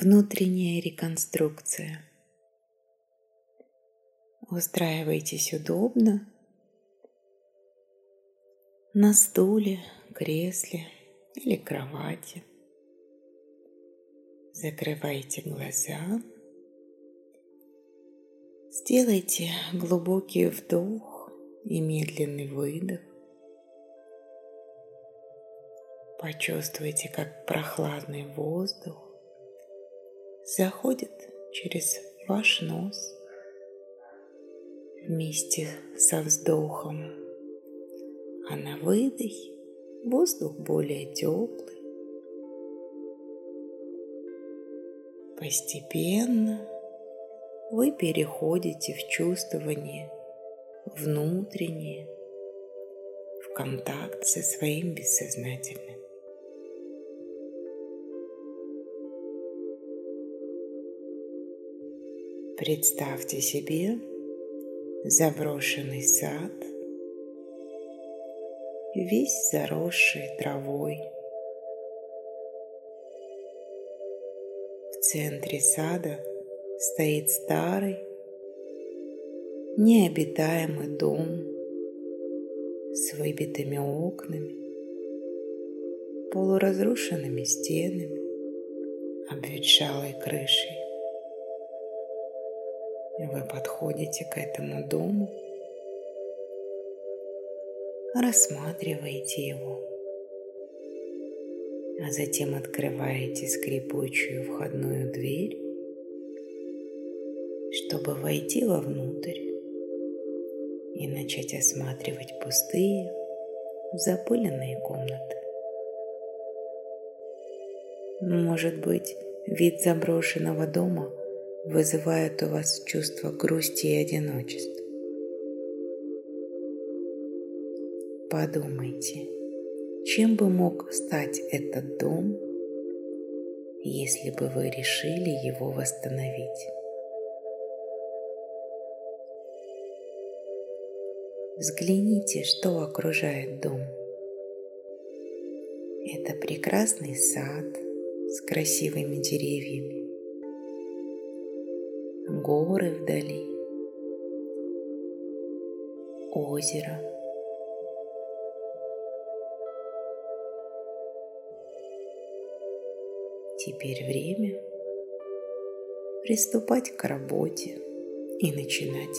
Внутренняя реконструкция. Устраивайтесь удобно на стуле, кресле или кровати. Закрывайте глаза. Сделайте глубокий вдох и медленный выдох. Почувствуйте, как прохладный воздух заходит через ваш нос вместе со вздохом, а на выдохе воздух более теплый. Постепенно вы переходите в чувствование внутреннее, в контакт со своим бессознательным. Представьте себе заброшенный сад, весь заросший травой. В центре сада стоит старый, необитаемый дом с выбитыми окнами, полуразрушенными стенами, обветшалой крышей. Вы подходите к этому дому, рассматриваете его, а затем открываете скрипучую входную дверь, чтобы войти вовнутрь и начать осматривать пустые, запыленные комнаты. Может быть, вид заброшенного дома – вызывает у вас чувство грусти и одиночества. Подумайте, чем бы мог стать этот дом, если бы вы решили его восстановить. Взгляните, что окружает дом. Это прекрасный сад с красивыми деревьями, горы вдали, озеро. Теперь время приступать к работе и начинать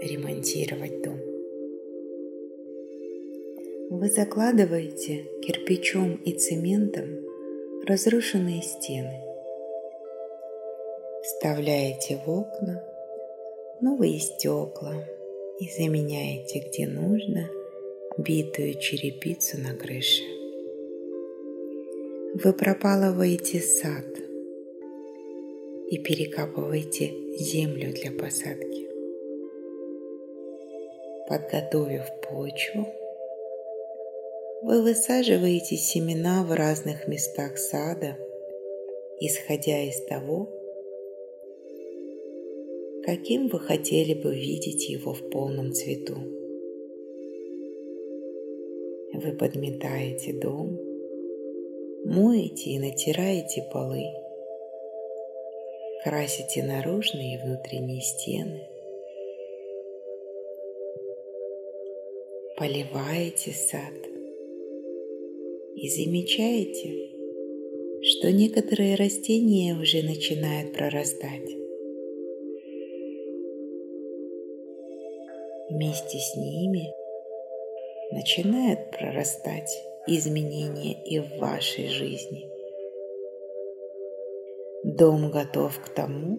ремонтировать дом. Вы закладываете кирпичом и цементом разрушенные стены – Вставляете в окна новые стекла и заменяете, где нужно, битую черепицу на крыше. Вы пропалываете сад и перекапываете землю для посадки. Подготовив почву, вы высаживаете семена в разных местах сада, исходя из того, каким вы хотели бы видеть его в полном цвету. Вы подметаете дом, моете и натираете полы, красите наружные и внутренние стены, поливаете сад и замечаете, что некоторые растения уже начинают прорастать. Вместе с ними начинают прорастать изменения и в вашей жизни. Дом готов к тому,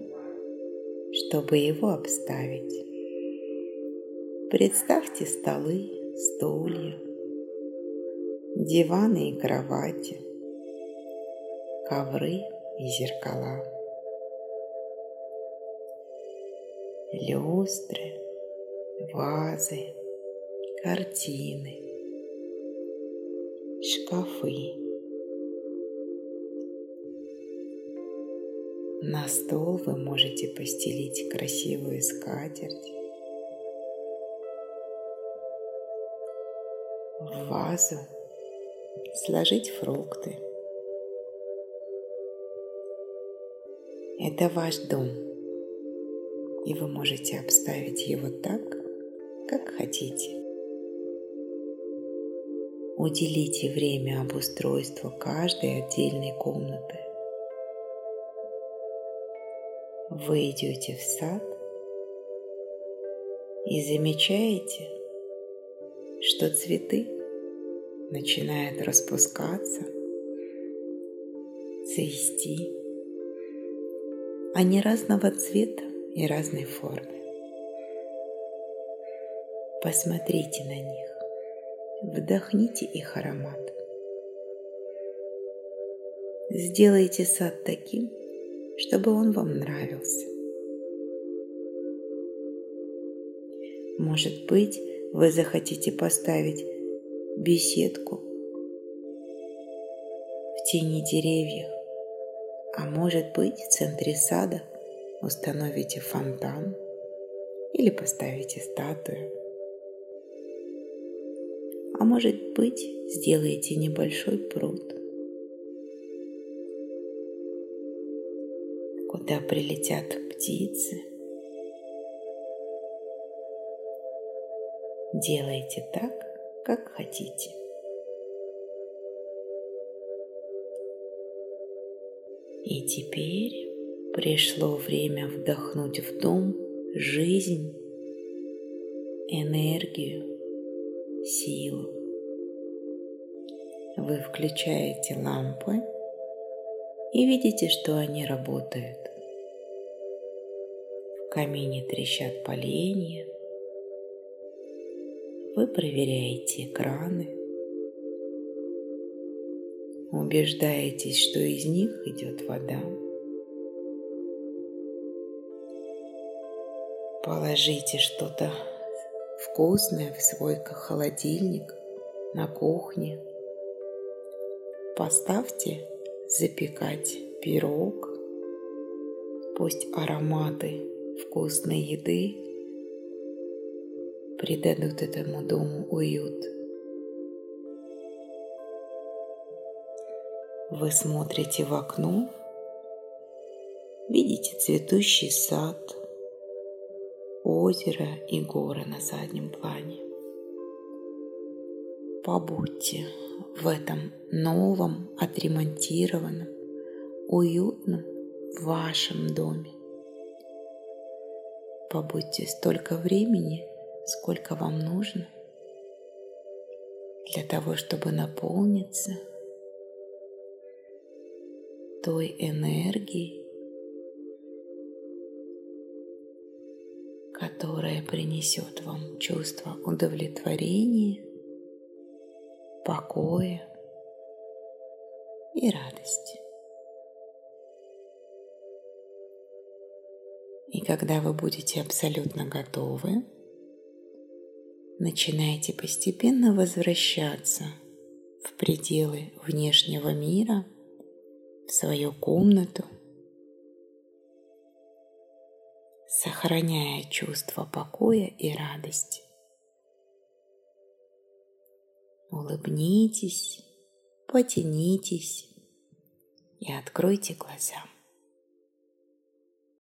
чтобы его обставить. Представьте столы, стулья, диваны и кровати, ковры и зеркала, люстры, вазы, картины, шкафы. На стол вы можете постелить красивую скатерть. В вазу сложить фрукты. Это ваш дом, и вы можете обставить его так, как хотите. Уделите время обустройству каждой отдельной комнаты. Вы идете в сад и замечаете, что цветы начинают распускаться, цвести. Они разного цвета и разной формы. Посмотрите на них. Вдохните их аромат. Сделайте сад таким, чтобы он вам нравился. Может быть, вы захотите поставить беседку в тени деревьев, а может быть, в центре сада установите фонтан или поставите статую а может быть, сделаете небольшой пруд, куда прилетят птицы. Делайте так, как хотите. И теперь пришло время вдохнуть в дом жизнь, энергию, силу. Вы включаете лампы и видите, что они работают. В камине трещат поленья. Вы проверяете экраны. Убеждаетесь, что из них идет вода. Положите что-то вкусное в свой холодильник на кухне. Поставьте запекать пирог. Пусть ароматы вкусной еды придадут этому дому уют. Вы смотрите в окно, видите цветущий сад – озеро и горы на заднем плане. Побудьте в этом новом, отремонтированном, уютном вашем доме. Побудьте столько времени, сколько вам нужно для того, чтобы наполниться той энергией, которое принесет вам чувство удовлетворения, покоя и радости. И когда вы будете абсолютно готовы, начинайте постепенно возвращаться в пределы внешнего мира, в свою комнату – сохраняя чувство покоя и радости. Улыбнитесь, потянитесь и откройте глаза.